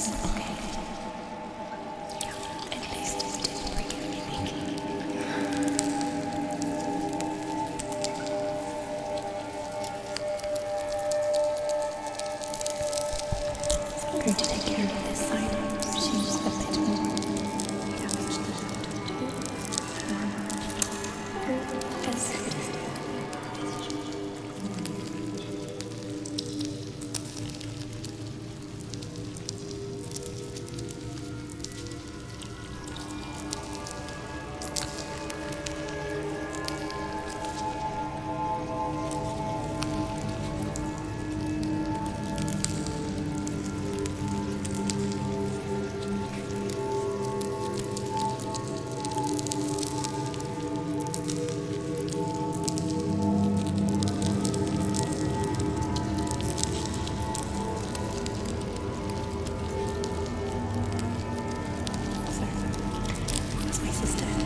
seems okay. That's my sister.